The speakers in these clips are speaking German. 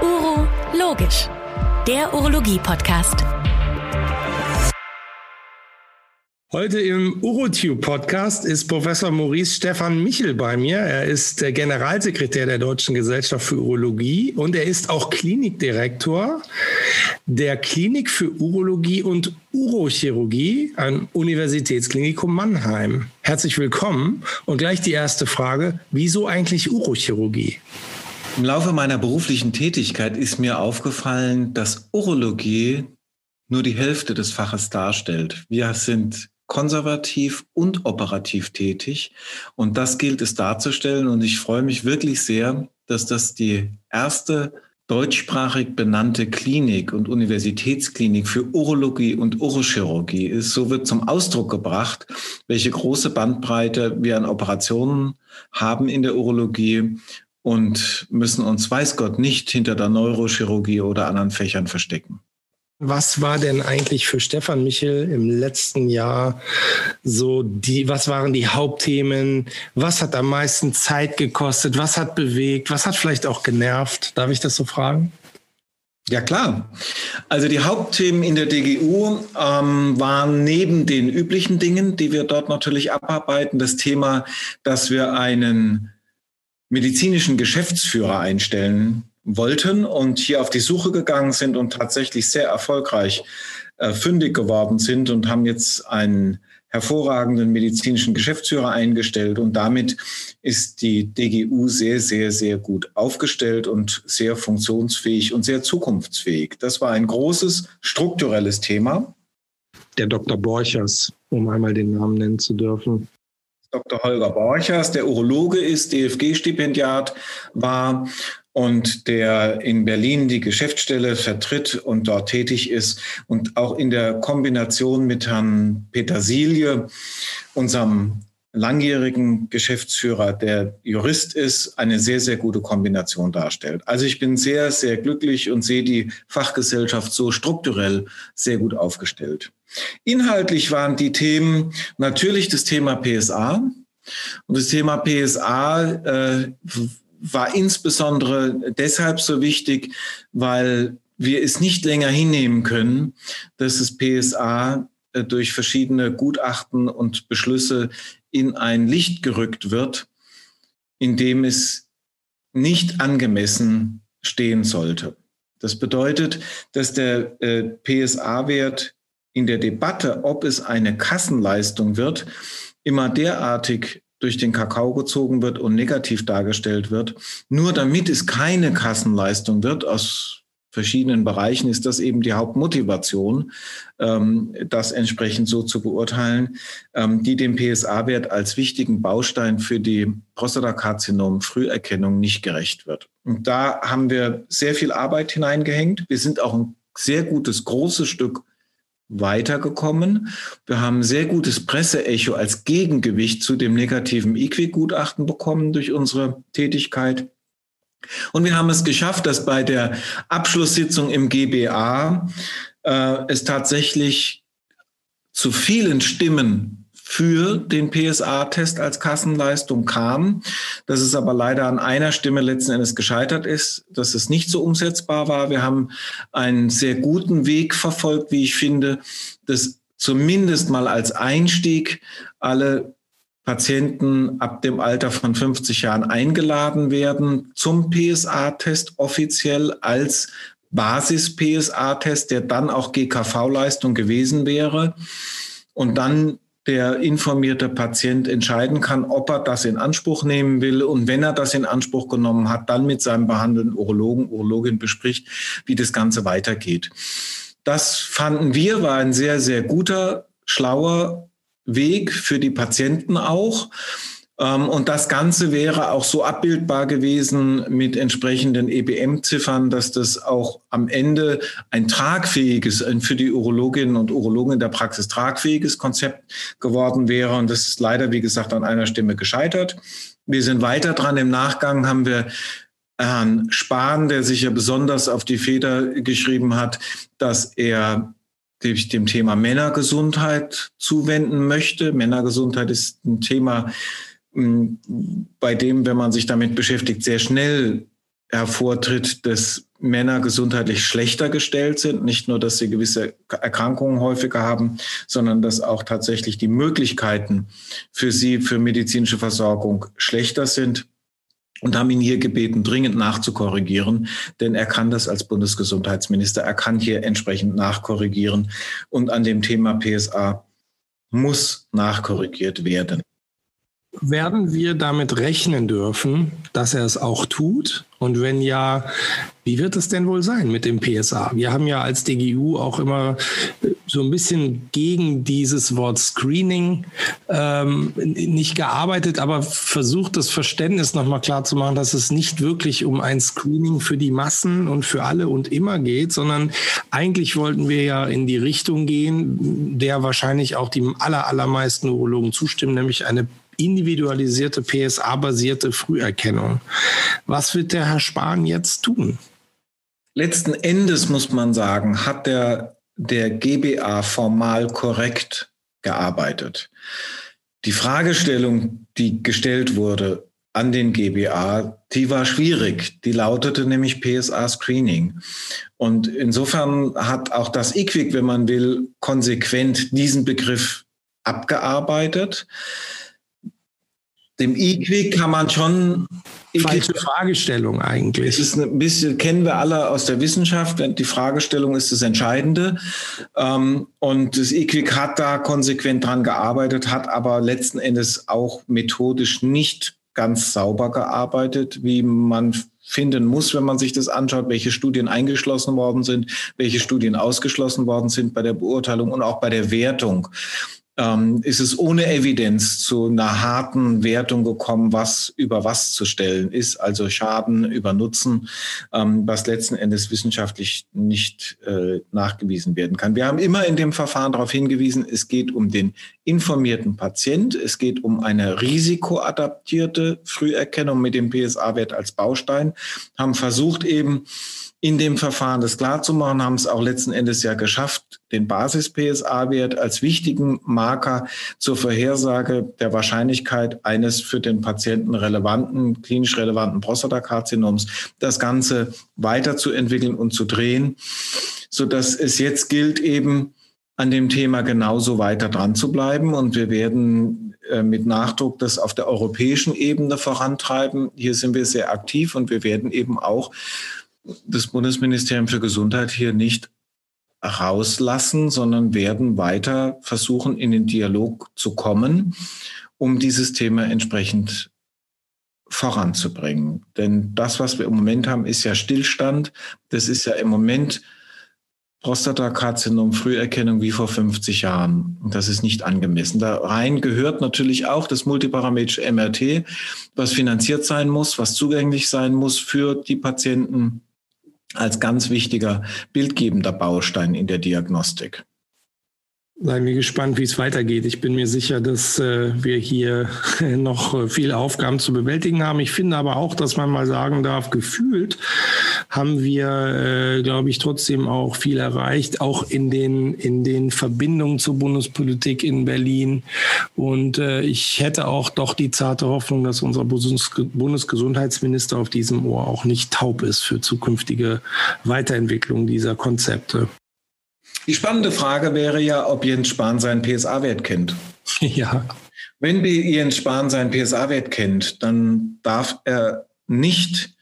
Uro Logisch, der Urologie-Podcast. Heute im UroTube-Podcast ist Professor Maurice Stefan Michel bei mir. Er ist der Generalsekretär der Deutschen Gesellschaft für Urologie und er ist auch Klinikdirektor der Klinik für Urologie und Urochirurgie am Universitätsklinikum Mannheim. Herzlich willkommen und gleich die erste Frage, wieso eigentlich Urochirurgie? Im Laufe meiner beruflichen Tätigkeit ist mir aufgefallen, dass Urologie nur die Hälfte des Faches darstellt. Wir sind konservativ und operativ tätig. Und das gilt es darzustellen. Und ich freue mich wirklich sehr, dass das die erste deutschsprachig benannte Klinik und Universitätsklinik für Urologie und Urochirurgie ist. So wird zum Ausdruck gebracht, welche große Bandbreite wir an Operationen haben in der Urologie und müssen uns, weiß Gott, nicht hinter der Neurochirurgie oder anderen Fächern verstecken. Was war denn eigentlich für Stefan Michel im letzten Jahr so die, was waren die Hauptthemen? Was hat am meisten Zeit gekostet? Was hat bewegt? Was hat vielleicht auch genervt? Darf ich das so fragen? Ja klar. Also die Hauptthemen in der DGU ähm, waren neben den üblichen Dingen, die wir dort natürlich abarbeiten, das Thema, dass wir einen medizinischen Geschäftsführer einstellen wollten und hier auf die Suche gegangen sind und tatsächlich sehr erfolgreich äh, fündig geworden sind und haben jetzt einen hervorragenden medizinischen Geschäftsführer eingestellt und damit ist die DGU sehr, sehr, sehr gut aufgestellt und sehr funktionsfähig und sehr zukunftsfähig. Das war ein großes strukturelles Thema. Der Dr. Borchers, um einmal den Namen nennen zu dürfen. Dr. Holger Borchers, der Urologe ist, DFG-Stipendiat war und der in Berlin die Geschäftsstelle vertritt und dort tätig ist und auch in der Kombination mit Herrn Petersilie, unserem langjährigen Geschäftsführer, der Jurist ist, eine sehr, sehr gute Kombination darstellt. Also ich bin sehr, sehr glücklich und sehe die Fachgesellschaft so strukturell sehr gut aufgestellt. Inhaltlich waren die Themen natürlich das Thema PSA. Und das Thema PSA äh, war insbesondere deshalb so wichtig, weil wir es nicht länger hinnehmen können, dass das PSA durch verschiedene Gutachten und Beschlüsse in ein Licht gerückt wird, in dem es nicht angemessen stehen sollte. Das bedeutet, dass der äh, PSA-Wert in der Debatte, ob es eine Kassenleistung wird, immer derartig durch den Kakao gezogen wird und negativ dargestellt wird. Nur damit es keine Kassenleistung wird, aus verschiedenen Bereichen ist das eben die Hauptmotivation, ähm, das entsprechend so zu beurteilen, ähm, die dem PSA-Wert als wichtigen Baustein für die Prostatakarzinom-Früherkennung nicht gerecht wird. Und da haben wir sehr viel Arbeit hineingehängt. Wir sind auch ein sehr gutes, großes Stück weitergekommen. Wir haben sehr gutes Presseecho als Gegengewicht zu dem negativen IQWIC-Gutachten bekommen durch unsere Tätigkeit. Und wir haben es geschafft, dass bei der Abschlusssitzung im GBA äh, es tatsächlich zu vielen Stimmen für den PSA-Test als Kassenleistung kam, dass es aber leider an einer Stimme letzten Endes gescheitert ist, dass es nicht so umsetzbar war. Wir haben einen sehr guten Weg verfolgt, wie ich finde, dass zumindest mal als Einstieg alle Patienten ab dem Alter von 50 Jahren eingeladen werden zum PSA-Test offiziell als Basis-PSA-Test, der dann auch GKV-Leistung gewesen wäre. Und dann der informierte Patient entscheiden kann, ob er das in Anspruch nehmen will. Und wenn er das in Anspruch genommen hat, dann mit seinem behandelnden Urologen, Urologin bespricht, wie das Ganze weitergeht. Das fanden wir war ein sehr, sehr guter, schlauer Weg für die Patienten auch. Ähm, und das Ganze wäre auch so abbildbar gewesen mit entsprechenden EBM-Ziffern, dass das auch am Ende ein tragfähiges, ein für die Urologinnen und Urologen in der Praxis tragfähiges Konzept geworden wäre. Und das ist leider, wie gesagt, an einer Stimme gescheitert. Wir sind weiter dran. Im Nachgang haben wir Herrn Spahn, der sich ja besonders auf die Feder geschrieben hat, dass er sich dem Thema Männergesundheit zuwenden möchte. Männergesundheit ist ein Thema, bei dem, wenn man sich damit beschäftigt, sehr schnell hervortritt, dass Männer gesundheitlich schlechter gestellt sind. Nicht nur, dass sie gewisse Erkrankungen häufiger haben, sondern dass auch tatsächlich die Möglichkeiten für sie, für medizinische Versorgung schlechter sind und haben ihn hier gebeten, dringend nachzukorrigieren, denn er kann das als Bundesgesundheitsminister, er kann hier entsprechend nachkorrigieren und an dem Thema PSA muss nachkorrigiert werden. Werden wir damit rechnen dürfen, dass er es auch tut? Und wenn ja, wie wird es denn wohl sein mit dem PSA? Wir haben ja als DGU auch immer so ein bisschen gegen dieses Wort Screening ähm, nicht gearbeitet, aber versucht das Verständnis nochmal klar zu machen, dass es nicht wirklich um ein Screening für die Massen und für alle und immer geht, sondern eigentlich wollten wir ja in die Richtung gehen, der wahrscheinlich auch die aller, allermeisten Urologen zustimmen, nämlich eine individualisierte PSA-basierte Früherkennung. Was wird der Herr Spahn jetzt tun? Letzten Endes muss man sagen, hat der, der GBA formal korrekt gearbeitet. Die Fragestellung, die gestellt wurde an den GBA, die war schwierig. Die lautete nämlich PSA Screening. Und insofern hat auch das IQWIC, wenn man will, konsequent diesen Begriff abgearbeitet dem E-Quick kann man schon. Falsche Fragestellung eigentlich. Es ist ein bisschen, kennen wir alle aus der Wissenschaft. Die Fragestellung ist das Entscheidende. Ähm, und das E-Quick hat da konsequent dran gearbeitet, hat aber letzten Endes auch methodisch nicht ganz sauber gearbeitet, wie man finden muss, wenn man sich das anschaut, welche Studien eingeschlossen worden sind, welche Studien ausgeschlossen worden sind bei der Beurteilung und auch bei der Wertung ähm, ist es ohne Evidenz zu einer harten Wertung gekommen, was über was zu stellen ist, also Schaden über Nutzen, ähm, was letzten Endes wissenschaftlich nicht äh, nachgewiesen werden kann. Wir haben immer in dem Verfahren darauf hingewiesen, es geht um den informierten Patient, es geht um eine risikoadaptierte Früherkennung mit dem PSA-Wert als Baustein, haben versucht eben in dem Verfahren das klarzumachen, haben es auch letzten Endes ja geschafft, den Basis-PSA-Wert als wichtigen Marker zur Vorhersage der Wahrscheinlichkeit eines für den Patienten relevanten, klinisch relevanten Prostatakarzinoms, das Ganze weiterzuentwickeln und zu drehen, so dass es jetzt gilt, eben an dem Thema genauso weiter dran zu bleiben. Und wir werden äh, mit Nachdruck das auf der europäischen Ebene vorantreiben. Hier sind wir sehr aktiv und wir werden eben auch das Bundesministerium für Gesundheit hier nicht rauslassen, sondern werden weiter versuchen, in den Dialog zu kommen, um dieses Thema entsprechend voranzubringen. Denn das, was wir im Moment haben, ist ja Stillstand. Das ist ja im Moment Prostatakarzinom Früherkennung wie vor 50 Jahren. Und das ist nicht angemessen. Da rein gehört natürlich auch das multiparametrische MRT, was finanziert sein muss, was zugänglich sein muss für die Patienten als ganz wichtiger bildgebender Baustein in der Diagnostik. Seien wir gespannt, wie es weitergeht. Ich bin mir sicher, dass äh, wir hier noch äh, viele Aufgaben zu bewältigen haben. Ich finde aber auch, dass man mal sagen darf, gefühlt haben wir, äh, glaube ich, trotzdem auch viel erreicht, auch in den, in den Verbindungen zur Bundespolitik in Berlin. Und äh, ich hätte auch doch die zarte Hoffnung, dass unser Bundesgesundheitsminister auf diesem Ohr auch nicht taub ist für zukünftige Weiterentwicklung dieser Konzepte. Die spannende Frage wäre ja, ob Jens Spahn seinen PSA-Wert kennt. Ja. Wenn Jens Spahn seinen PSA-Wert kennt, dann darf er nicht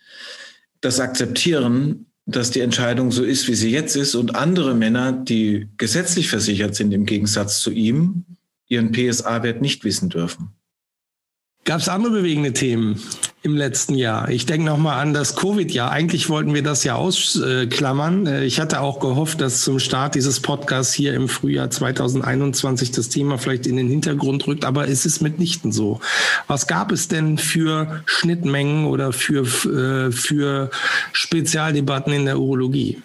das akzeptieren, dass die Entscheidung so ist, wie sie jetzt ist und andere Männer, die gesetzlich versichert sind im Gegensatz zu ihm, ihren PSA-Wert nicht wissen dürfen. Gab es andere bewegende Themen im letzten Jahr? Ich denke nochmal an das Covid-Jahr. Eigentlich wollten wir das ja ausklammern. Äh, ich hatte auch gehofft, dass zum Start dieses Podcasts hier im Frühjahr 2021 das Thema vielleicht in den Hintergrund rückt, aber es ist mitnichten so. Was gab es denn für Schnittmengen oder für, äh, für Spezialdebatten in der Urologie?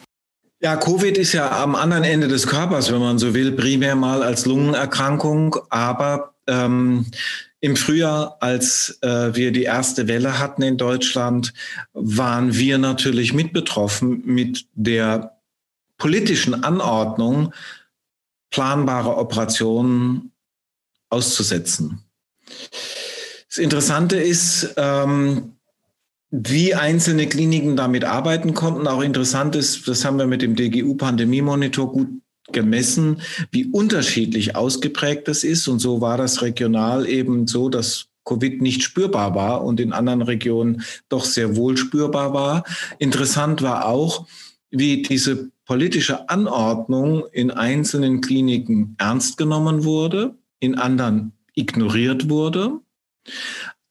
Ja, Covid ist ja am anderen Ende des Körpers, wenn man so will, primär mal als Lungenerkrankung, aber ähm, im Frühjahr, als äh, wir die erste Welle hatten in Deutschland, waren wir natürlich mit betroffen mit der politischen Anordnung, planbare Operationen auszusetzen. Das Interessante ist, ähm, wie einzelne Kliniken damit arbeiten konnten. Auch interessant ist, das haben wir mit dem DGU-Pandemie-Monitor gut gemessen, wie unterschiedlich ausgeprägt das ist. Und so war das regional eben so, dass Covid nicht spürbar war und in anderen Regionen doch sehr wohl spürbar war. Interessant war auch, wie diese politische Anordnung in einzelnen Kliniken ernst genommen wurde, in anderen ignoriert wurde.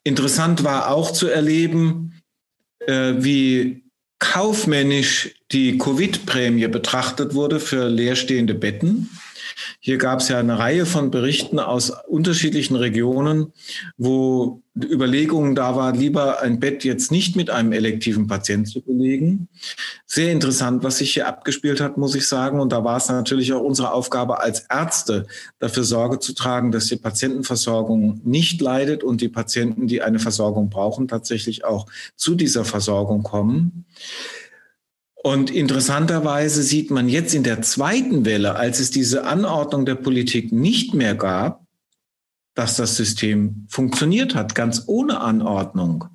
Interessant war auch zu erleben, äh, wie kaufmännisch die Covid-Prämie betrachtet wurde für leerstehende Betten. Hier gab es ja eine Reihe von Berichten aus unterschiedlichen Regionen, wo Überlegungen da war, lieber ein Bett jetzt nicht mit einem elektiven Patienten zu belegen. Sehr interessant, was sich hier abgespielt hat, muss ich sagen. Und da war es natürlich auch unsere Aufgabe als Ärzte, dafür Sorge zu tragen, dass die Patientenversorgung nicht leidet und die Patienten, die eine Versorgung brauchen, tatsächlich auch zu dieser Versorgung kommen. Und interessanterweise sieht man jetzt in der zweiten Welle, als es diese Anordnung der Politik nicht mehr gab, dass das System funktioniert hat, ganz ohne Anordnung.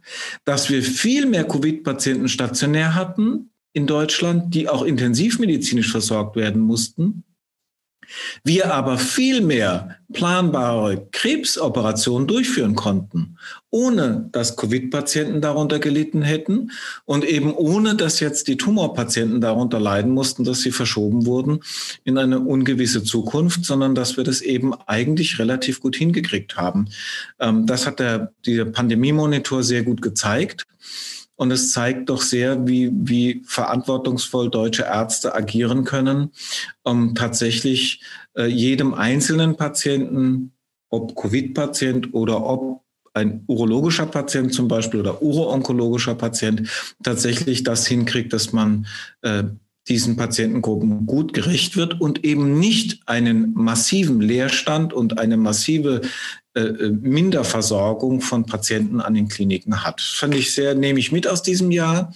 Dass wir viel mehr Covid-Patienten stationär hatten in Deutschland, die auch intensivmedizinisch versorgt werden mussten wir aber viel mehr planbare Krebsoperationen durchführen konnten, ohne dass Covid-Patienten darunter gelitten hätten und eben ohne dass jetzt die Tumorpatienten darunter leiden mussten, dass sie verschoben wurden in eine ungewisse Zukunft, sondern dass wir das eben eigentlich relativ gut hingekriegt haben. Ähm, das hat der, der Pandemie-Monitor sehr gut gezeigt. Und es zeigt doch sehr, wie, wie verantwortungsvoll deutsche Ärzte agieren können, um tatsächlich äh, jedem einzelnen Patienten, ob Covid-Patient oder ob ein urologischer Patient zum Beispiel oder uroonkologischer Patient, tatsächlich das hinkriegt, dass man äh, diesen Patientengruppen gut gerecht wird und eben nicht einen massiven Leerstand und eine massive Minderversorgung von Patienten an den Kliniken hat. Fand ich sehr, nehme ich mit aus diesem Jahr.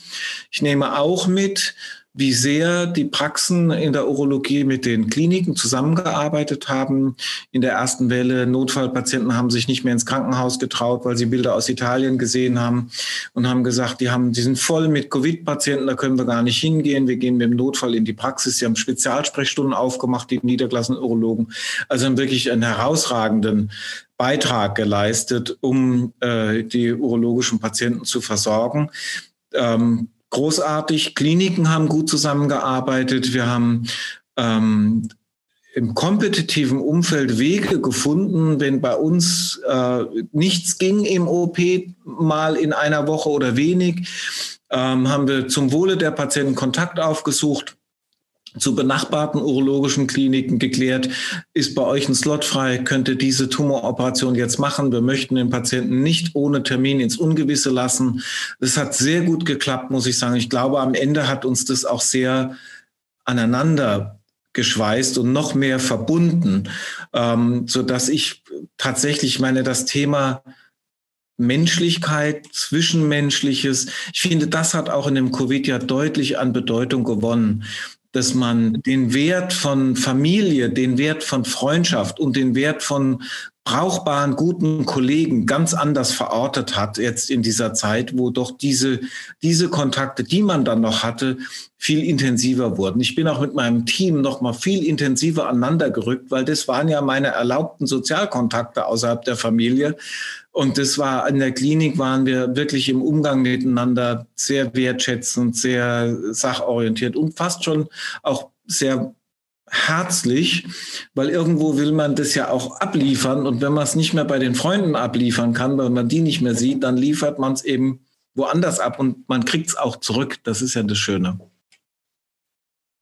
Ich nehme auch mit, wie sehr die Praxen in der Urologie mit den Kliniken zusammengearbeitet haben. In der ersten Welle Notfallpatienten haben sich nicht mehr ins Krankenhaus getraut, weil sie Bilder aus Italien gesehen haben und haben gesagt, die haben, die sind voll mit Covid-Patienten, da können wir gar nicht hingehen. Wir gehen mit dem Notfall in die Praxis. Sie haben Spezialsprechstunden aufgemacht, die niedergelassenen Urologen. Also haben wirklich einen herausragenden Beitrag geleistet, um äh, die urologischen Patienten zu versorgen. Ähm, großartig. Kliniken haben gut zusammengearbeitet. Wir haben ähm, im kompetitiven Umfeld Wege gefunden, wenn bei uns äh, nichts ging im OP mal in einer Woche oder wenig, ähm, haben wir zum Wohle der Patienten Kontakt aufgesucht zu benachbarten urologischen Kliniken geklärt, ist bei euch ein Slot frei, könnt ihr diese Tumoroperation jetzt machen. Wir möchten den Patienten nicht ohne Termin ins Ungewisse lassen. Das hat sehr gut geklappt, muss ich sagen. Ich glaube, am Ende hat uns das auch sehr aneinander geschweißt und noch mehr verbunden, ähm, so dass ich tatsächlich meine, das Thema Menschlichkeit, Zwischenmenschliches. Ich finde, das hat auch in dem Covid ja deutlich an Bedeutung gewonnen dass man den Wert von Familie, den Wert von Freundschaft und den Wert von brauchbaren, guten Kollegen ganz anders verortet hat jetzt in dieser Zeit, wo doch diese, diese Kontakte, die man dann noch hatte, viel intensiver wurden. Ich bin auch mit meinem Team noch mal viel intensiver aneinander gerückt, weil das waren ja meine erlaubten Sozialkontakte außerhalb der Familie. Und das war in der Klinik waren wir wirklich im Umgang miteinander sehr wertschätzend, sehr sachorientiert und fast schon auch sehr herzlich, weil irgendwo will man das ja auch abliefern. Und wenn man es nicht mehr bei den Freunden abliefern kann, weil man die nicht mehr sieht, dann liefert man es eben woanders ab und man kriegt es auch zurück. Das ist ja das Schöne.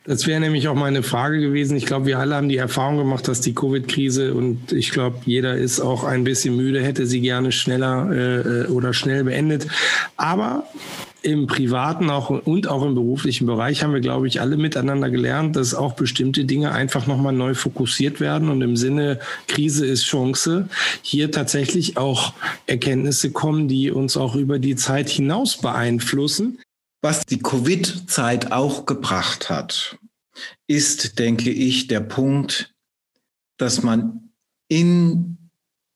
Das wäre nämlich auch meine Frage gewesen. Ich glaube, wir alle haben die Erfahrung gemacht, dass die Covid-Krise und ich glaube, jeder ist auch ein bisschen müde, hätte sie gerne schneller äh, oder schnell beendet. Aber im privaten auch und auch im beruflichen Bereich haben wir, glaube ich, alle miteinander gelernt, dass auch bestimmte Dinge einfach nochmal neu fokussiert werden und im Sinne Krise ist Chance hier tatsächlich auch Erkenntnisse kommen, die uns auch über die Zeit hinaus beeinflussen. Was die Covid-Zeit auch gebracht hat, ist, denke ich, der Punkt, dass man in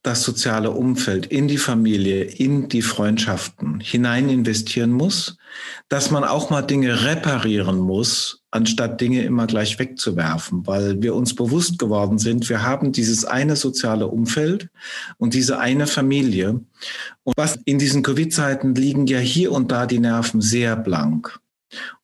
das soziale Umfeld, in die Familie, in die Freundschaften hinein investieren muss, dass man auch mal Dinge reparieren muss, anstatt Dinge immer gleich wegzuwerfen, weil wir uns bewusst geworden sind, wir haben dieses eine soziale Umfeld und diese eine Familie. Und was in diesen Covid-Zeiten liegen ja hier und da die Nerven sehr blank.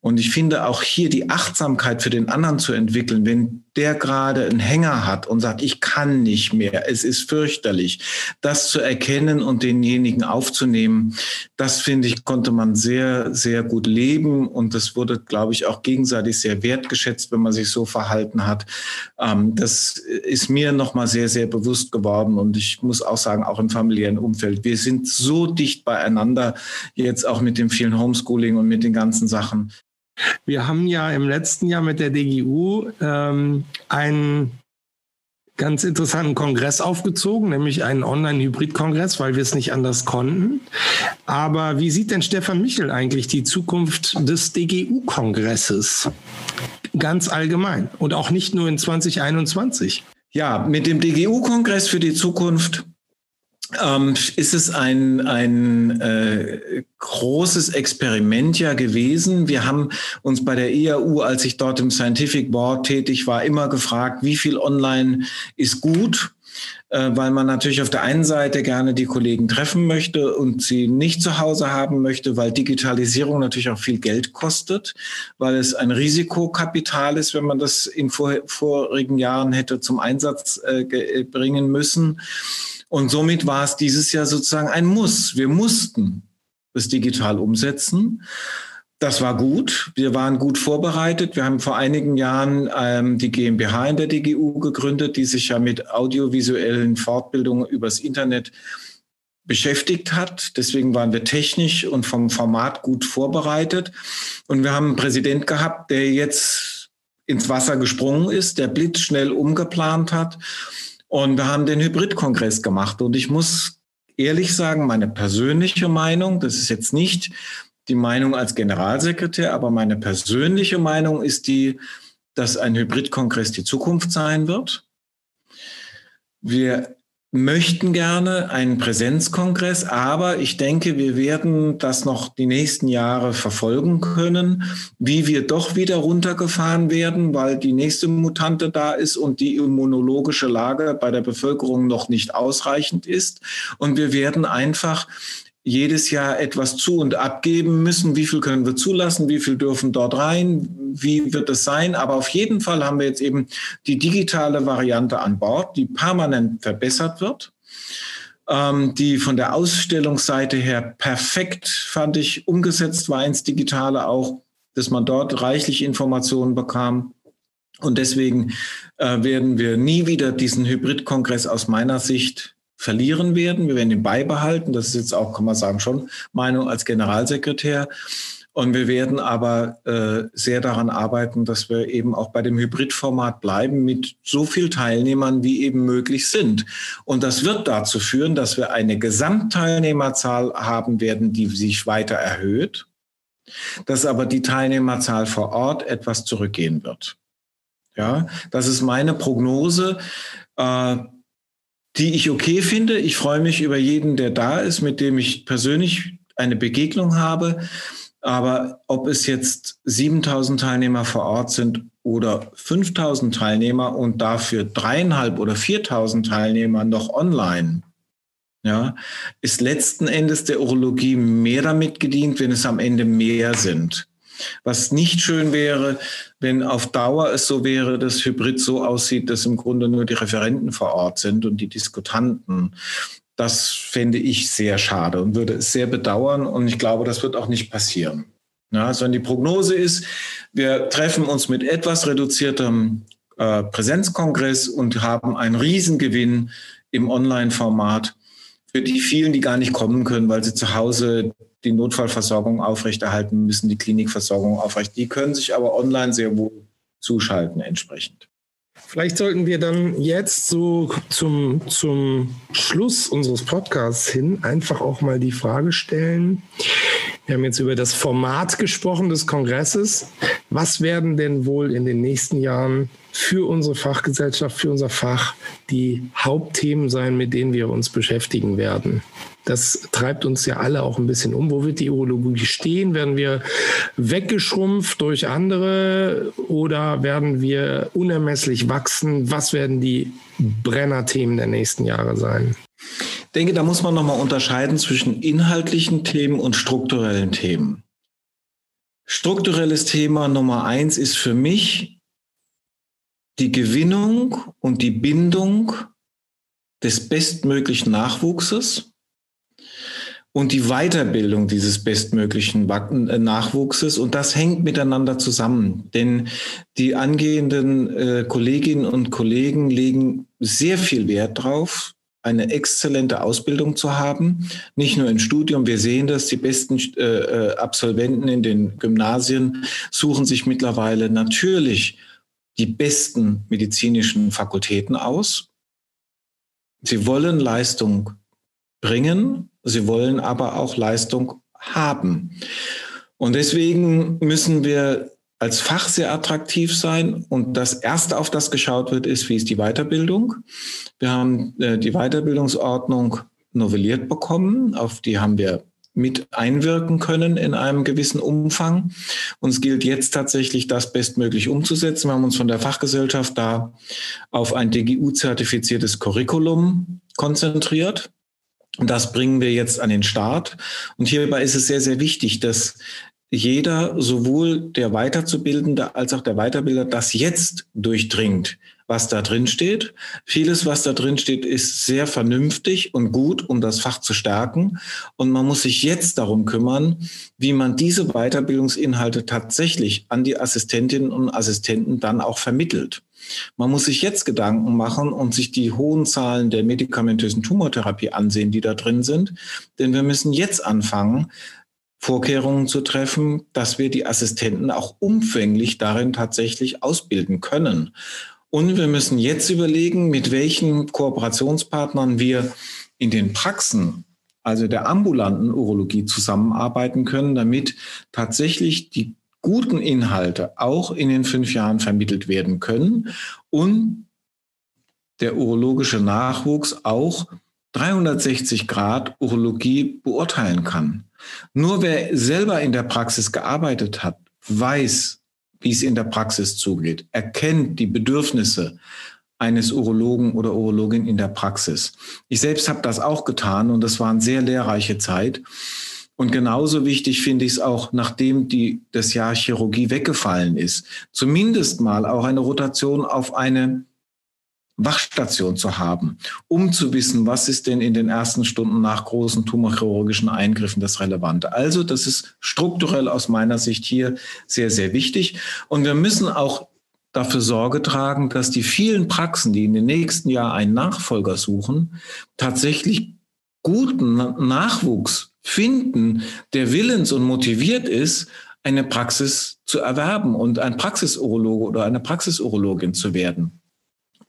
Und ich finde auch hier die Achtsamkeit für den anderen zu entwickeln, wenn der gerade einen Hänger hat und sagt, ich kann nicht mehr, es ist fürchterlich, das zu erkennen und denjenigen aufzunehmen, das finde ich, konnte man sehr, sehr gut leben und das wurde, glaube ich, auch gegenseitig sehr wertgeschätzt, wenn man sich so verhalten hat. Ähm, das ist mir nochmal sehr, sehr bewusst geworden und ich muss auch sagen, auch im familiären Umfeld, wir sind so dicht beieinander, jetzt auch mit dem vielen Homeschooling und mit den ganzen Sachen. Wir haben ja im letzten Jahr mit der DGU ähm, einen ganz interessanten Kongress aufgezogen, nämlich einen Online-Hybrid-Kongress, weil wir es nicht anders konnten. Aber wie sieht denn Stefan Michel eigentlich die Zukunft des DGU-Kongresses? Ganz allgemein und auch nicht nur in 2021. Ja, mit dem DGU-Kongress für die Zukunft ähm, ist es ein, ein äh, großes Experiment ja gewesen. Wir haben uns bei der IAU, als ich dort im Scientific Board tätig war, immer gefragt, wie viel online ist gut, weil man natürlich auf der einen Seite gerne die Kollegen treffen möchte und sie nicht zu Hause haben möchte, weil Digitalisierung natürlich auch viel Geld kostet, weil es ein Risikokapital ist, wenn man das in vor, vorigen Jahren hätte zum Einsatz äh, bringen müssen. Und somit war es dieses Jahr sozusagen ein Muss. Wir mussten es digital umsetzen. Das war gut. Wir waren gut vorbereitet. Wir haben vor einigen Jahren ähm, die GmbH in der DGU gegründet, die sich ja mit audiovisuellen Fortbildungen übers Internet beschäftigt hat. Deswegen waren wir technisch und vom Format gut vorbereitet. Und wir haben einen Präsident gehabt, der jetzt ins Wasser gesprungen ist, der blitzschnell umgeplant hat und wir haben den Hybridkongress gemacht. Und ich muss ehrlich sagen, meine persönliche Meinung, das ist jetzt nicht die Meinung als Generalsekretär, aber meine persönliche Meinung ist die, dass ein Hybridkongress die Zukunft sein wird. Wir möchten gerne einen Präsenzkongress, aber ich denke, wir werden das noch die nächsten Jahre verfolgen können, wie wir doch wieder runtergefahren werden, weil die nächste Mutante da ist und die immunologische Lage bei der Bevölkerung noch nicht ausreichend ist. Und wir werden einfach jedes Jahr etwas zu und abgeben müssen. Wie viel können wir zulassen? Wie viel dürfen dort rein? Wie wird es sein? Aber auf jeden Fall haben wir jetzt eben die digitale Variante an Bord, die permanent verbessert wird, ähm, die von der Ausstellungsseite her perfekt, fand ich, umgesetzt war ins Digitale auch, dass man dort reichlich Informationen bekam. Und deswegen äh, werden wir nie wieder diesen Hybridkongress aus meiner Sicht verlieren werden. Wir werden ihn beibehalten. Das ist jetzt auch, kann man sagen, schon Meinung als Generalsekretär. Und wir werden aber äh, sehr daran arbeiten, dass wir eben auch bei dem Hybridformat bleiben mit so viel Teilnehmern, wie eben möglich sind. Und das wird dazu führen, dass wir eine Gesamtteilnehmerzahl haben werden, die sich weiter erhöht, dass aber die Teilnehmerzahl vor Ort etwas zurückgehen wird. Ja, das ist meine Prognose. Äh, die ich okay finde. Ich freue mich über jeden, der da ist, mit dem ich persönlich eine Begegnung habe. Aber ob es jetzt 7000 Teilnehmer vor Ort sind oder 5000 Teilnehmer und dafür dreieinhalb oder 4000 Teilnehmer noch online, ja, ist letzten Endes der Urologie mehr damit gedient, wenn es am Ende mehr sind. Was nicht schön wäre, wenn auf Dauer es so wäre, dass Hybrid so aussieht, dass im Grunde nur die Referenten vor Ort sind und die Diskutanten. Das fände ich sehr schade und würde es sehr bedauern. Und ich glaube, das wird auch nicht passieren. Ja, sondern die Prognose ist, wir treffen uns mit etwas reduziertem äh, Präsenzkongress und haben einen Riesengewinn im Online-Format für die vielen, die gar nicht kommen können, weil sie zu Hause die Notfallversorgung aufrechterhalten müssen, die Klinikversorgung aufrecht. Die können sich aber online sehr wohl zuschalten entsprechend. Vielleicht sollten wir dann jetzt so zum, zum Schluss unseres Podcasts hin einfach auch mal die Frage stellen. Wir haben jetzt über das Format gesprochen des Kongresses. Was werden denn wohl in den nächsten Jahren für unsere Fachgesellschaft, für unser Fach die Hauptthemen sein, mit denen wir uns beschäftigen werden? Das treibt uns ja alle auch ein bisschen um. Wo wird die Urologie stehen? Werden wir weggeschrumpft durch andere oder werden wir unermesslich wachsen? Was werden die Brennerthemen der nächsten Jahre sein? Denke, da muss man nochmal unterscheiden zwischen inhaltlichen Themen und strukturellen Themen. Strukturelles Thema Nummer eins ist für mich die Gewinnung und die Bindung des bestmöglichen Nachwuchses und die Weiterbildung dieses bestmöglichen äh, Nachwuchses. Und das hängt miteinander zusammen. Denn die angehenden äh, Kolleginnen und Kollegen legen sehr viel Wert drauf, eine exzellente Ausbildung zu haben, nicht nur im Studium. Wir sehen das, die besten äh, äh, Absolventen in den Gymnasien suchen sich mittlerweile natürlich die besten medizinischen Fakultäten aus. Sie wollen Leistung bringen, sie wollen aber auch Leistung haben. Und deswegen müssen wir als Fach sehr attraktiv sein. Und das Erste, auf das geschaut wird, ist, wie ist die Weiterbildung? Wir haben äh, die Weiterbildungsordnung novelliert bekommen. Auf die haben wir mit einwirken können in einem gewissen Umfang. Uns gilt jetzt tatsächlich, das bestmöglich umzusetzen. Wir haben uns von der Fachgesellschaft da auf ein DGU-zertifiziertes Curriculum konzentriert. Und das bringen wir jetzt an den Start. Und hierbei ist es sehr, sehr wichtig, dass jeder, sowohl der Weiterzubildende als auch der Weiterbilder, das jetzt durchdringt, was da drin steht. Vieles, was da drin steht, ist sehr vernünftig und gut, um das Fach zu stärken. Und man muss sich jetzt darum kümmern, wie man diese Weiterbildungsinhalte tatsächlich an die Assistentinnen und Assistenten dann auch vermittelt. Man muss sich jetzt Gedanken machen und sich die hohen Zahlen der medikamentösen Tumortherapie ansehen, die da drin sind. Denn wir müssen jetzt anfangen, Vorkehrungen zu treffen, dass wir die Assistenten auch umfänglich darin tatsächlich ausbilden können. Und wir müssen jetzt überlegen, mit welchen Kooperationspartnern wir in den Praxen, also der ambulanten Urologie, zusammenarbeiten können, damit tatsächlich die guten Inhalte auch in den fünf Jahren vermittelt werden können und der urologische Nachwuchs auch 360 Grad Urologie beurteilen kann. Nur wer selber in der Praxis gearbeitet hat, weiß, wie es in der Praxis zugeht, erkennt die Bedürfnisse eines Urologen oder Urologin in der Praxis. Ich selbst habe das auch getan und das war eine sehr lehrreiche Zeit. Und genauso wichtig finde ich es auch, nachdem die, das Jahr Chirurgie weggefallen ist, zumindest mal auch eine Rotation auf eine Wachstation zu haben, um zu wissen, was ist denn in den ersten Stunden nach großen tumorchirurgischen Eingriffen das Relevante. Also das ist strukturell aus meiner Sicht hier sehr, sehr wichtig. Und wir müssen auch dafür Sorge tragen, dass die vielen Praxen, die in den nächsten Jahren einen Nachfolger suchen, tatsächlich guten Nachwuchs finden, der willens und motiviert ist, eine Praxis zu erwerben und ein Praxisurologe oder eine Praxisurologin zu werden.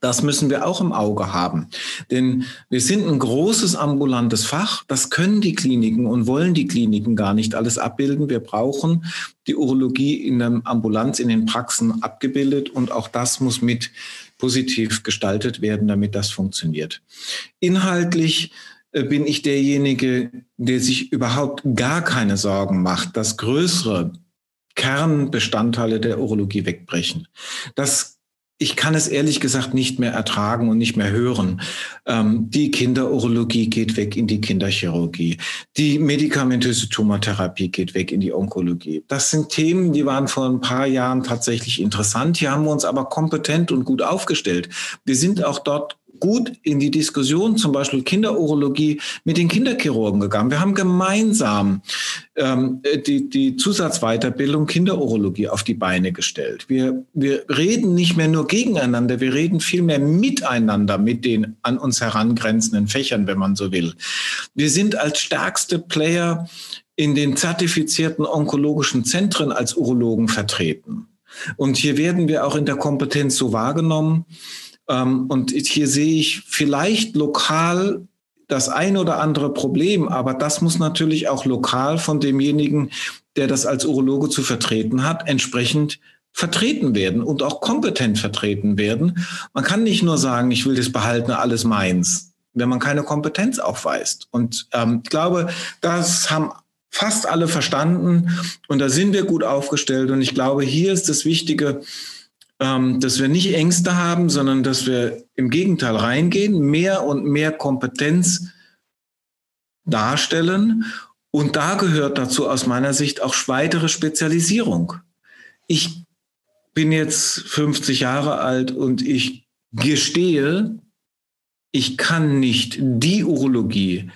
Das müssen wir auch im Auge haben. Denn wir sind ein großes ambulantes Fach. Das können die Kliniken und wollen die Kliniken gar nicht alles abbilden. Wir brauchen die Urologie in der Ambulanz, in den Praxen abgebildet. Und auch das muss mit positiv gestaltet werden, damit das funktioniert. Inhaltlich äh, bin ich derjenige, der sich überhaupt gar keine Sorgen macht, dass größere Kernbestandteile der Urologie wegbrechen. Das ich kann es ehrlich gesagt nicht mehr ertragen und nicht mehr hören. Ähm, die Kinderurologie geht weg in die Kinderchirurgie. Die medikamentöse Tumortherapie geht weg in die Onkologie. Das sind Themen, die waren vor ein paar Jahren tatsächlich interessant. Hier haben wir uns aber kompetent und gut aufgestellt. Wir sind auch dort gut in die Diskussion, zum Beispiel Kinderurologie, mit den Kinderchirurgen gegangen. Wir haben gemeinsam ähm, die, die Zusatzweiterbildung Kinderurologie auf die Beine gestellt. Wir, wir reden nicht mehr nur gegeneinander, wir reden vielmehr miteinander mit den an uns herangrenzenden Fächern, wenn man so will. Wir sind als stärkste Player in den zertifizierten onkologischen Zentren als Urologen vertreten. Und hier werden wir auch in der Kompetenz so wahrgenommen. Ähm, und hier sehe ich vielleicht lokal das ein oder andere Problem, aber das muss natürlich auch lokal von demjenigen, der das als Urologe zu vertreten hat, entsprechend vertreten werden und auch kompetent vertreten werden. Man kann nicht nur sagen, ich will das behalten, alles meins, wenn man keine Kompetenz aufweist. Und ähm, ich glaube, das haben fast alle verstanden und da sind wir gut aufgestellt. Und ich glaube, hier ist das Wichtige, ähm, dass wir nicht Ängste haben, sondern dass wir im Gegenteil reingehen, mehr und mehr Kompetenz darstellen. Und da gehört dazu aus meiner Sicht auch weitere Spezialisierung. Ich bin jetzt 50 Jahre alt und ich gestehe, ich kann nicht die Urologie,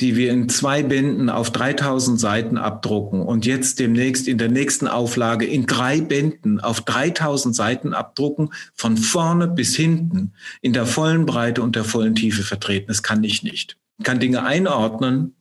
die wir in zwei Bänden auf 3000 Seiten abdrucken und jetzt demnächst in der nächsten Auflage in drei Bänden auf 3000 Seiten abdrucken, von vorne bis hinten in der vollen Breite und der vollen Tiefe vertreten. Das kann ich nicht. Ich kann Dinge einordnen,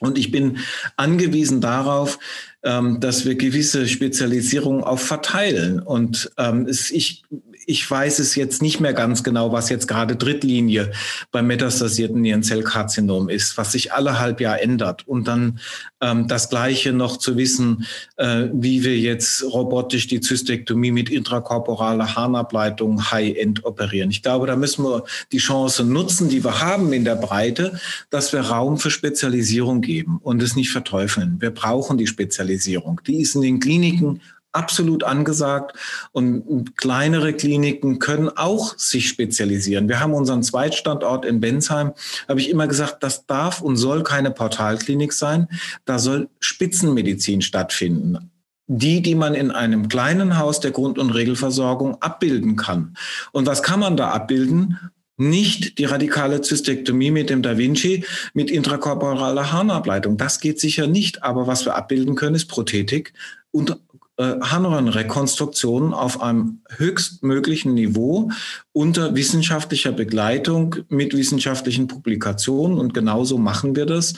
und ich bin angewiesen darauf, ähm, dass wir gewisse Spezialisierungen auch verteilen. Und ähm, ich ich weiß es jetzt nicht mehr ganz genau, was jetzt gerade Drittlinie beim metastasierten Nierenzellkarzinom ist, was sich alle halb Jahr ändert. Und dann ähm, das Gleiche noch zu wissen, äh, wie wir jetzt robotisch die Zystektomie mit intrakorporaler Harnableitung High-End operieren. Ich glaube, da müssen wir die Chance nutzen, die wir haben in der Breite, dass wir Raum für Spezialisierung geben und es nicht verteufeln. Wir brauchen die Spezialisierung. Die ist in den Kliniken absolut angesagt und kleinere Kliniken können auch sich spezialisieren. Wir haben unseren Zweitstandort in Bensheim, habe ich immer gesagt, das darf und soll keine Portalklinik sein, da soll Spitzenmedizin stattfinden. Die, die man in einem kleinen Haus der Grund- und Regelversorgung abbilden kann. Und was kann man da abbilden? nicht die radikale Zystektomie mit dem Da Vinci mit intrakorporaler Harnableitung. Das geht sicher nicht. Aber was wir abbilden können, ist Prothetik und äh, Harnröhrenrekonstruktionen auf einem höchstmöglichen Niveau unter wissenschaftlicher Begleitung mit wissenschaftlichen Publikationen. Und genauso machen wir das,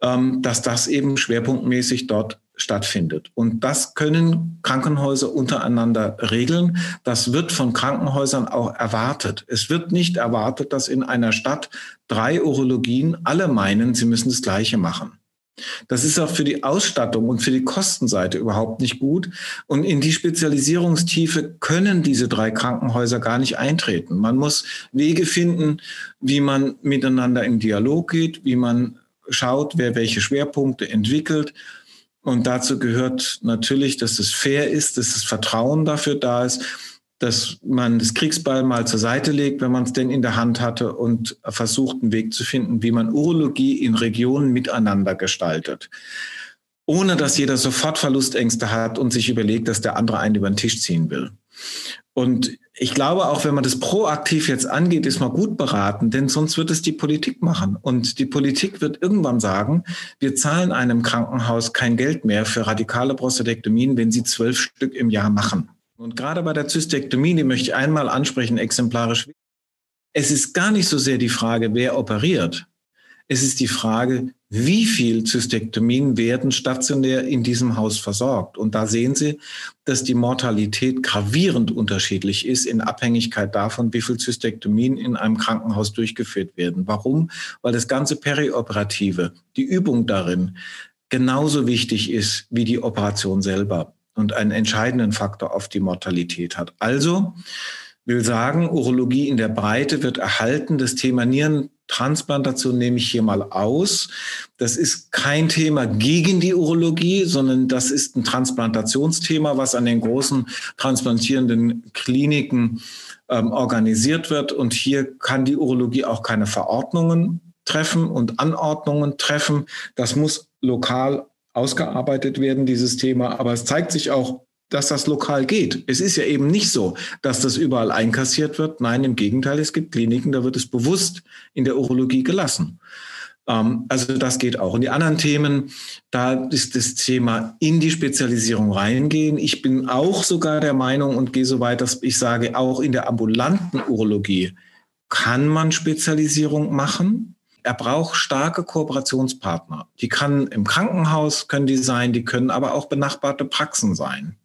ähm, dass das eben schwerpunktmäßig dort stattfindet. Und das können Krankenhäuser untereinander regeln. Das wird von Krankenhäusern auch erwartet. Es wird nicht erwartet, dass in einer Stadt drei Urologien alle meinen, sie müssen das Gleiche machen. Das ist auch für die Ausstattung und für die Kostenseite überhaupt nicht gut. Und in die Spezialisierungstiefe können diese drei Krankenhäuser gar nicht eintreten. Man muss Wege finden, wie man miteinander in Dialog geht, wie man schaut, wer welche Schwerpunkte entwickelt. Und dazu gehört natürlich, dass es fair ist, dass das Vertrauen dafür da ist dass man das Kriegsball mal zur Seite legt, wenn man es denn in der Hand hatte und versucht, einen Weg zu finden, wie man Urologie in Regionen miteinander gestaltet. Ohne dass jeder sofort Verlustängste hat und sich überlegt, dass der andere einen über den Tisch ziehen will. Und ich glaube auch, wenn man das proaktiv jetzt angeht, ist man gut beraten, denn sonst wird es die Politik machen. Und die Politik wird irgendwann sagen, wir zahlen einem Krankenhaus kein Geld mehr für radikale Prostatektomien, wenn sie zwölf Stück im Jahr machen. Und gerade bei der Zystektomie, die möchte ich einmal ansprechen, exemplarisch. Es ist gar nicht so sehr die Frage, wer operiert. Es ist die Frage, wie viel Zystektomien werden stationär in diesem Haus versorgt. Und da sehen Sie, dass die Mortalität gravierend unterschiedlich ist in Abhängigkeit davon, wie viel Zystektomien in einem Krankenhaus durchgeführt werden. Warum? Weil das ganze Perioperative, die Übung darin, genauso wichtig ist wie die Operation selber und einen entscheidenden Faktor auf die Mortalität hat. Also will sagen, Urologie in der Breite wird erhalten. Das Thema Nierentransplantation nehme ich hier mal aus. Das ist kein Thema gegen die Urologie, sondern das ist ein Transplantationsthema, was an den großen transplantierenden Kliniken ähm, organisiert wird. Und hier kann die Urologie auch keine Verordnungen treffen und Anordnungen treffen. Das muss lokal ausgearbeitet werden, dieses Thema. Aber es zeigt sich auch, dass das lokal geht. Es ist ja eben nicht so, dass das überall einkassiert wird. Nein, im Gegenteil, es gibt Kliniken, da wird es bewusst in der Urologie gelassen. Ähm, also das geht auch. Und die anderen Themen, da ist das Thema in die Spezialisierung reingehen. Ich bin auch sogar der Meinung und gehe so weit, dass ich sage, auch in der ambulanten Urologie kann man Spezialisierung machen. Er braucht starke Kooperationspartner. Die kann im Krankenhaus können die sein, die können aber auch benachbarte Praxen sein.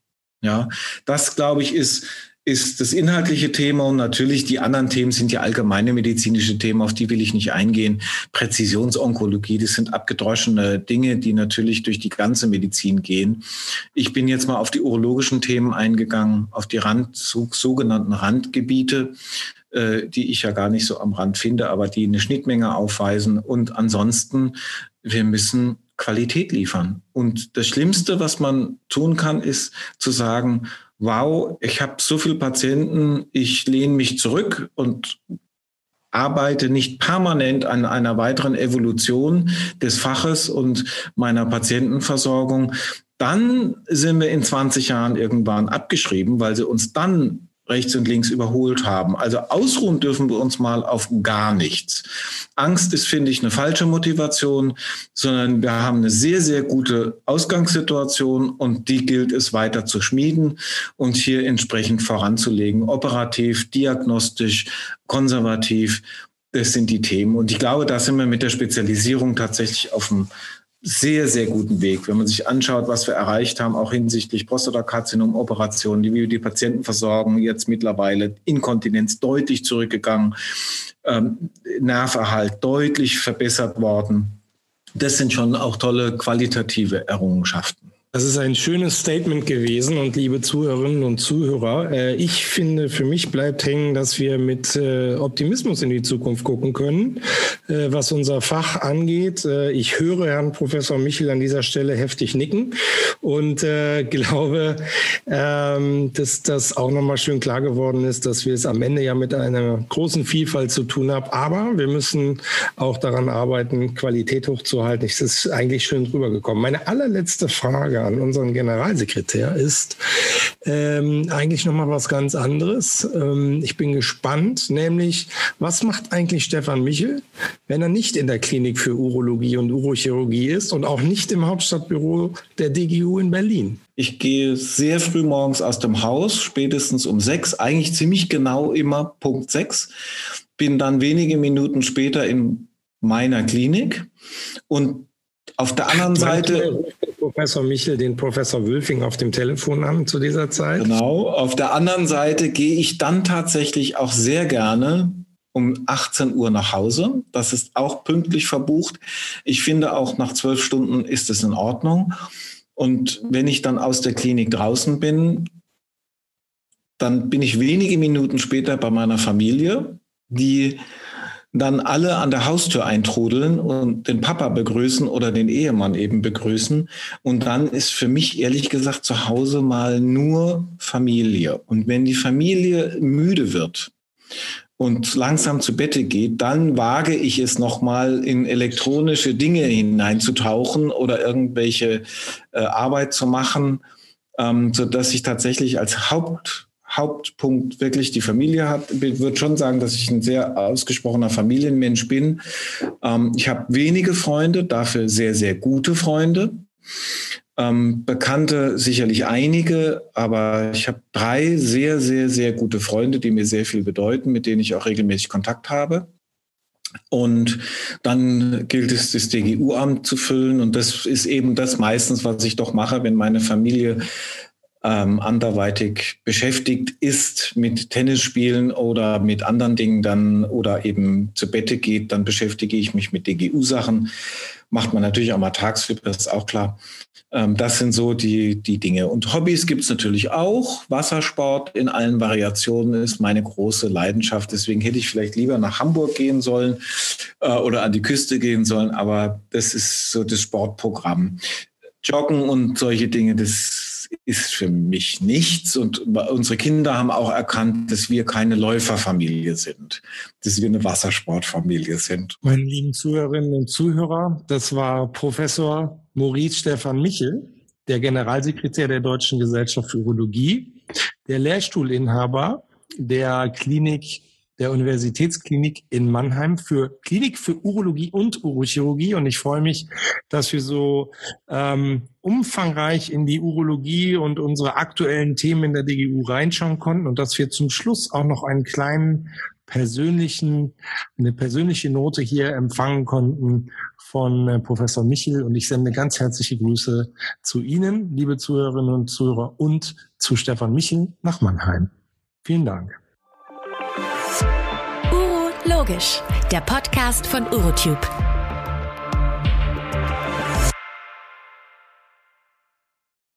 Ja, das glaube ich ist ist das inhaltliche Thema und natürlich die anderen Themen sind ja allgemeine medizinische Themen, auf die will ich nicht eingehen. Präzisionsonkologie, das sind abgedroschene Dinge, die natürlich durch die ganze Medizin gehen. Ich bin jetzt mal auf die urologischen Themen eingegangen, auf die Rand, sogenannten Randgebiete die ich ja gar nicht so am Rand finde, aber die eine Schnittmenge aufweisen. Und ansonsten, wir müssen Qualität liefern. Und das Schlimmste, was man tun kann, ist zu sagen, wow, ich habe so viele Patienten, ich lehne mich zurück und arbeite nicht permanent an einer weiteren Evolution des Faches und meiner Patientenversorgung, dann sind wir in 20 Jahren irgendwann abgeschrieben, weil sie uns dann rechts und links überholt haben. Also ausruhen dürfen wir uns mal auf gar nichts. Angst ist, finde ich, eine falsche Motivation, sondern wir haben eine sehr, sehr gute Ausgangssituation und die gilt es weiter zu schmieden und hier entsprechend voranzulegen, operativ, diagnostisch, konservativ. Das sind die Themen. Und ich glaube, da sind wir mit der Spezialisierung tatsächlich auf dem sehr, sehr guten Weg. Wenn man sich anschaut, was wir erreicht haben, auch hinsichtlich Prostatakarzinom-Operationen, wie wir die Patienten versorgen, jetzt mittlerweile Inkontinenz deutlich zurückgegangen, ähm, Nerverhalt deutlich verbessert worden. Das sind schon auch tolle qualitative Errungenschaften. Das ist ein schönes Statement gewesen und liebe Zuhörerinnen und Zuhörer, äh, ich finde, für mich bleibt hängen, dass wir mit äh, Optimismus in die Zukunft gucken können, äh, was unser Fach angeht. Ich höre Herrn Professor Michel an dieser Stelle heftig nicken und glaube, ähm, dass das auch nochmal schön klar geworden ist, dass wir es am Ende ja mit einer großen Vielfalt zu tun haben. Aber wir müssen auch daran arbeiten, Qualität hochzuhalten. Es ist eigentlich schön rübergekommen. Meine allerletzte Frage Frage an unseren Generalsekretär ist ähm, eigentlich nochmal was ganz anderes. Ähm, ich bin gespannt, nämlich, was macht eigentlich Stefan Michel, wenn er nicht in der Klinik für Urologie und Urochirurgie ist und auch nicht im Hauptstadtbüro der DGU in Berlin? Ich gehe sehr früh morgens aus dem Haus, spätestens um sechs, eigentlich ziemlich genau immer Punkt sechs, bin dann wenige Minuten später in meiner Klinik und auf der anderen Seite. Professor Michel den Professor Wülfing auf dem Telefon an zu dieser Zeit. Genau. Auf der anderen Seite gehe ich dann tatsächlich auch sehr gerne um 18 Uhr nach Hause. Das ist auch pünktlich verbucht. Ich finde auch nach zwölf Stunden ist es in Ordnung. Und wenn ich dann aus der Klinik draußen bin, dann bin ich wenige Minuten später bei meiner Familie, die dann alle an der Haustür eintrudeln und den Papa begrüßen oder den Ehemann eben begrüßen. Und dann ist für mich ehrlich gesagt zu Hause mal nur Familie. Und wenn die Familie müde wird und langsam zu Bette geht, dann wage ich es nochmal in elektronische Dinge hineinzutauchen oder irgendwelche äh, Arbeit zu machen, ähm, so dass ich tatsächlich als Haupt Hauptpunkt wirklich die Familie hat. Ich würde schon sagen, dass ich ein sehr ausgesprochener Familienmensch bin. Ähm, ich habe wenige Freunde, dafür sehr, sehr gute Freunde. Ähm, Bekannte sicherlich einige, aber ich habe drei sehr, sehr, sehr gute Freunde, die mir sehr viel bedeuten, mit denen ich auch regelmäßig Kontakt habe. Und dann gilt es, das DGU-Amt zu füllen. Und das ist eben das meistens, was ich doch mache, wenn meine Familie ähm, anderweitig beschäftigt ist mit Tennisspielen oder mit anderen Dingen dann oder eben zu Bette geht, dann beschäftige ich mich mit DGU-Sachen. Macht man natürlich auch mal tagsüber, das ist auch klar. Ähm, das sind so die, die Dinge. Und Hobbys gibt es natürlich auch. Wassersport in allen Variationen ist meine große Leidenschaft. Deswegen hätte ich vielleicht lieber nach Hamburg gehen sollen äh, oder an die Küste gehen sollen. Aber das ist so das Sportprogramm. Joggen und solche Dinge, das ist für mich nichts. Und unsere Kinder haben auch erkannt, dass wir keine Läuferfamilie sind, dass wir eine Wassersportfamilie sind. Meine lieben Zuhörerinnen und Zuhörer, das war Professor Maurice Stefan Michel, der Generalsekretär der Deutschen Gesellschaft für Urologie, der Lehrstuhlinhaber der Klinik der Universitätsklinik in Mannheim für Klinik für Urologie und Urochirurgie. Und ich freue mich, dass wir so ähm, umfangreich in die Urologie und unsere aktuellen Themen in der DGU reinschauen konnten und dass wir zum Schluss auch noch einen kleinen persönlichen, eine persönliche Note hier empfangen konnten von äh, Professor Michel. Und ich sende ganz herzliche Grüße zu Ihnen, liebe Zuhörerinnen und Zuhörer, und zu Stefan Michel nach Mannheim. Vielen Dank. Uro Logisch, der Podcast von Urotube.